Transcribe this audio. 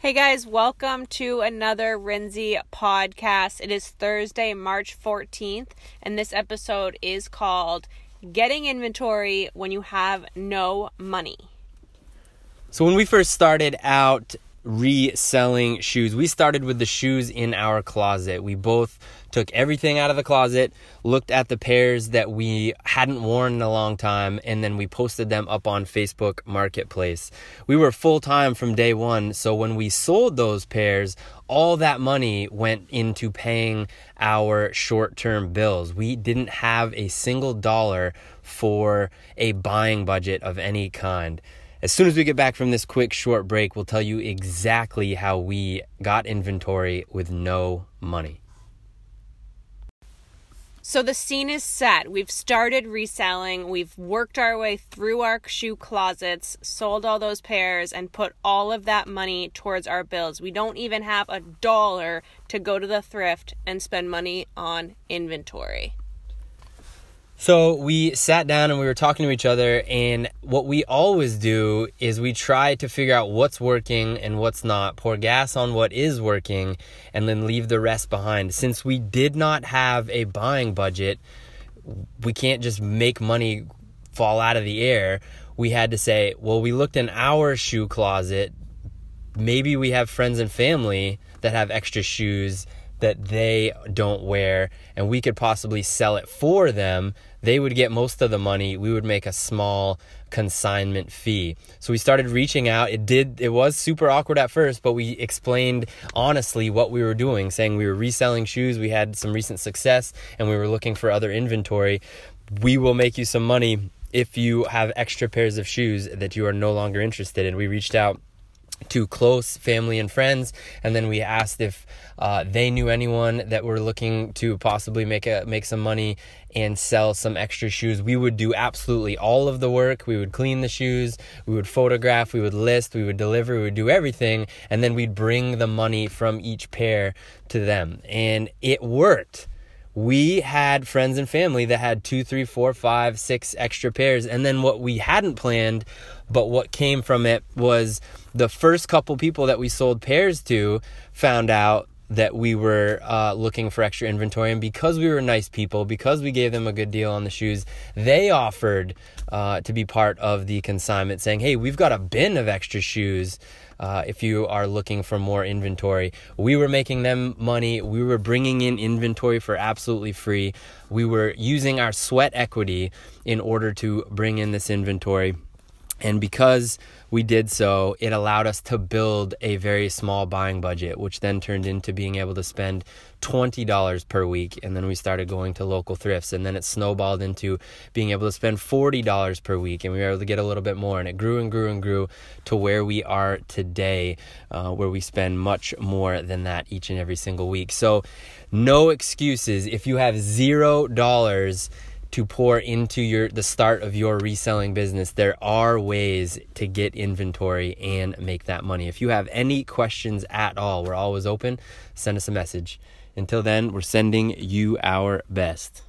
Hey guys, welcome to another Rinzy podcast. It is Thursday, March 14th, and this episode is called Getting Inventory When You Have No Money. So, when we first started out reselling shoes. We started with the shoes in our closet. We both took everything out of the closet, looked at the pairs that we hadn't worn in a long time, and then we posted them up on Facebook Marketplace. We were full time from day one, so when we sold those pairs, all that money went into paying our short term bills. We didn't have a single dollar for a buying budget of any kind. As soon as we get back from this quick short break, we'll tell you exactly how we got inventory with no money. So the scene is set. We've started reselling. We've worked our way through our shoe closets, sold all those pairs, and put all of that money towards our bills. We don't even have a dollar to go to the thrift and spend money on inventory. So we sat down and we were talking to each other, and what we always do is we try to figure out what's working and what's not, pour gas on what is working, and then leave the rest behind. Since we did not have a buying budget, we can't just make money fall out of the air. We had to say, well, we looked in our shoe closet. Maybe we have friends and family that have extra shoes that they don't wear and we could possibly sell it for them they would get most of the money. We would make a small consignment fee. So we started reaching out. It did it was super awkward at first but we explained honestly what we were doing saying we were reselling shoes we had some recent success and we were looking for other inventory. We will make you some money if you have extra pairs of shoes that you are no longer interested in. We reached out to close family and friends and then we asked if uh, they knew anyone that were looking to possibly make a make some money and sell some extra shoes. We would do absolutely all of the work. We would clean the shoes we would photograph we would list we would deliver we would do everything and then we'd bring the money from each pair to them. And it worked we had friends and family that had two, three, four, five, six extra pairs. And then what we hadn't planned, but what came from it was the first couple people that we sold pairs to found out that we were uh, looking for extra inventory. And because we were nice people, because we gave them a good deal on the shoes, they offered uh, to be part of the consignment, saying, Hey, we've got a bin of extra shoes uh, if you are looking for more inventory. We were making them money. We were bringing in inventory for absolutely free. We were using our sweat equity in order to bring in this inventory. And because we did so, it allowed us to build a very small buying budget, which then turned into being able to spend $20 per week. And then we started going to local thrifts. And then it snowballed into being able to spend $40 per week. And we were able to get a little bit more. And it grew and grew and grew to where we are today, uh, where we spend much more than that each and every single week. So, no excuses. If you have zero dollars, to pour into your the start of your reselling business there are ways to get inventory and make that money. If you have any questions at all we're always open. Send us a message. Until then we're sending you our best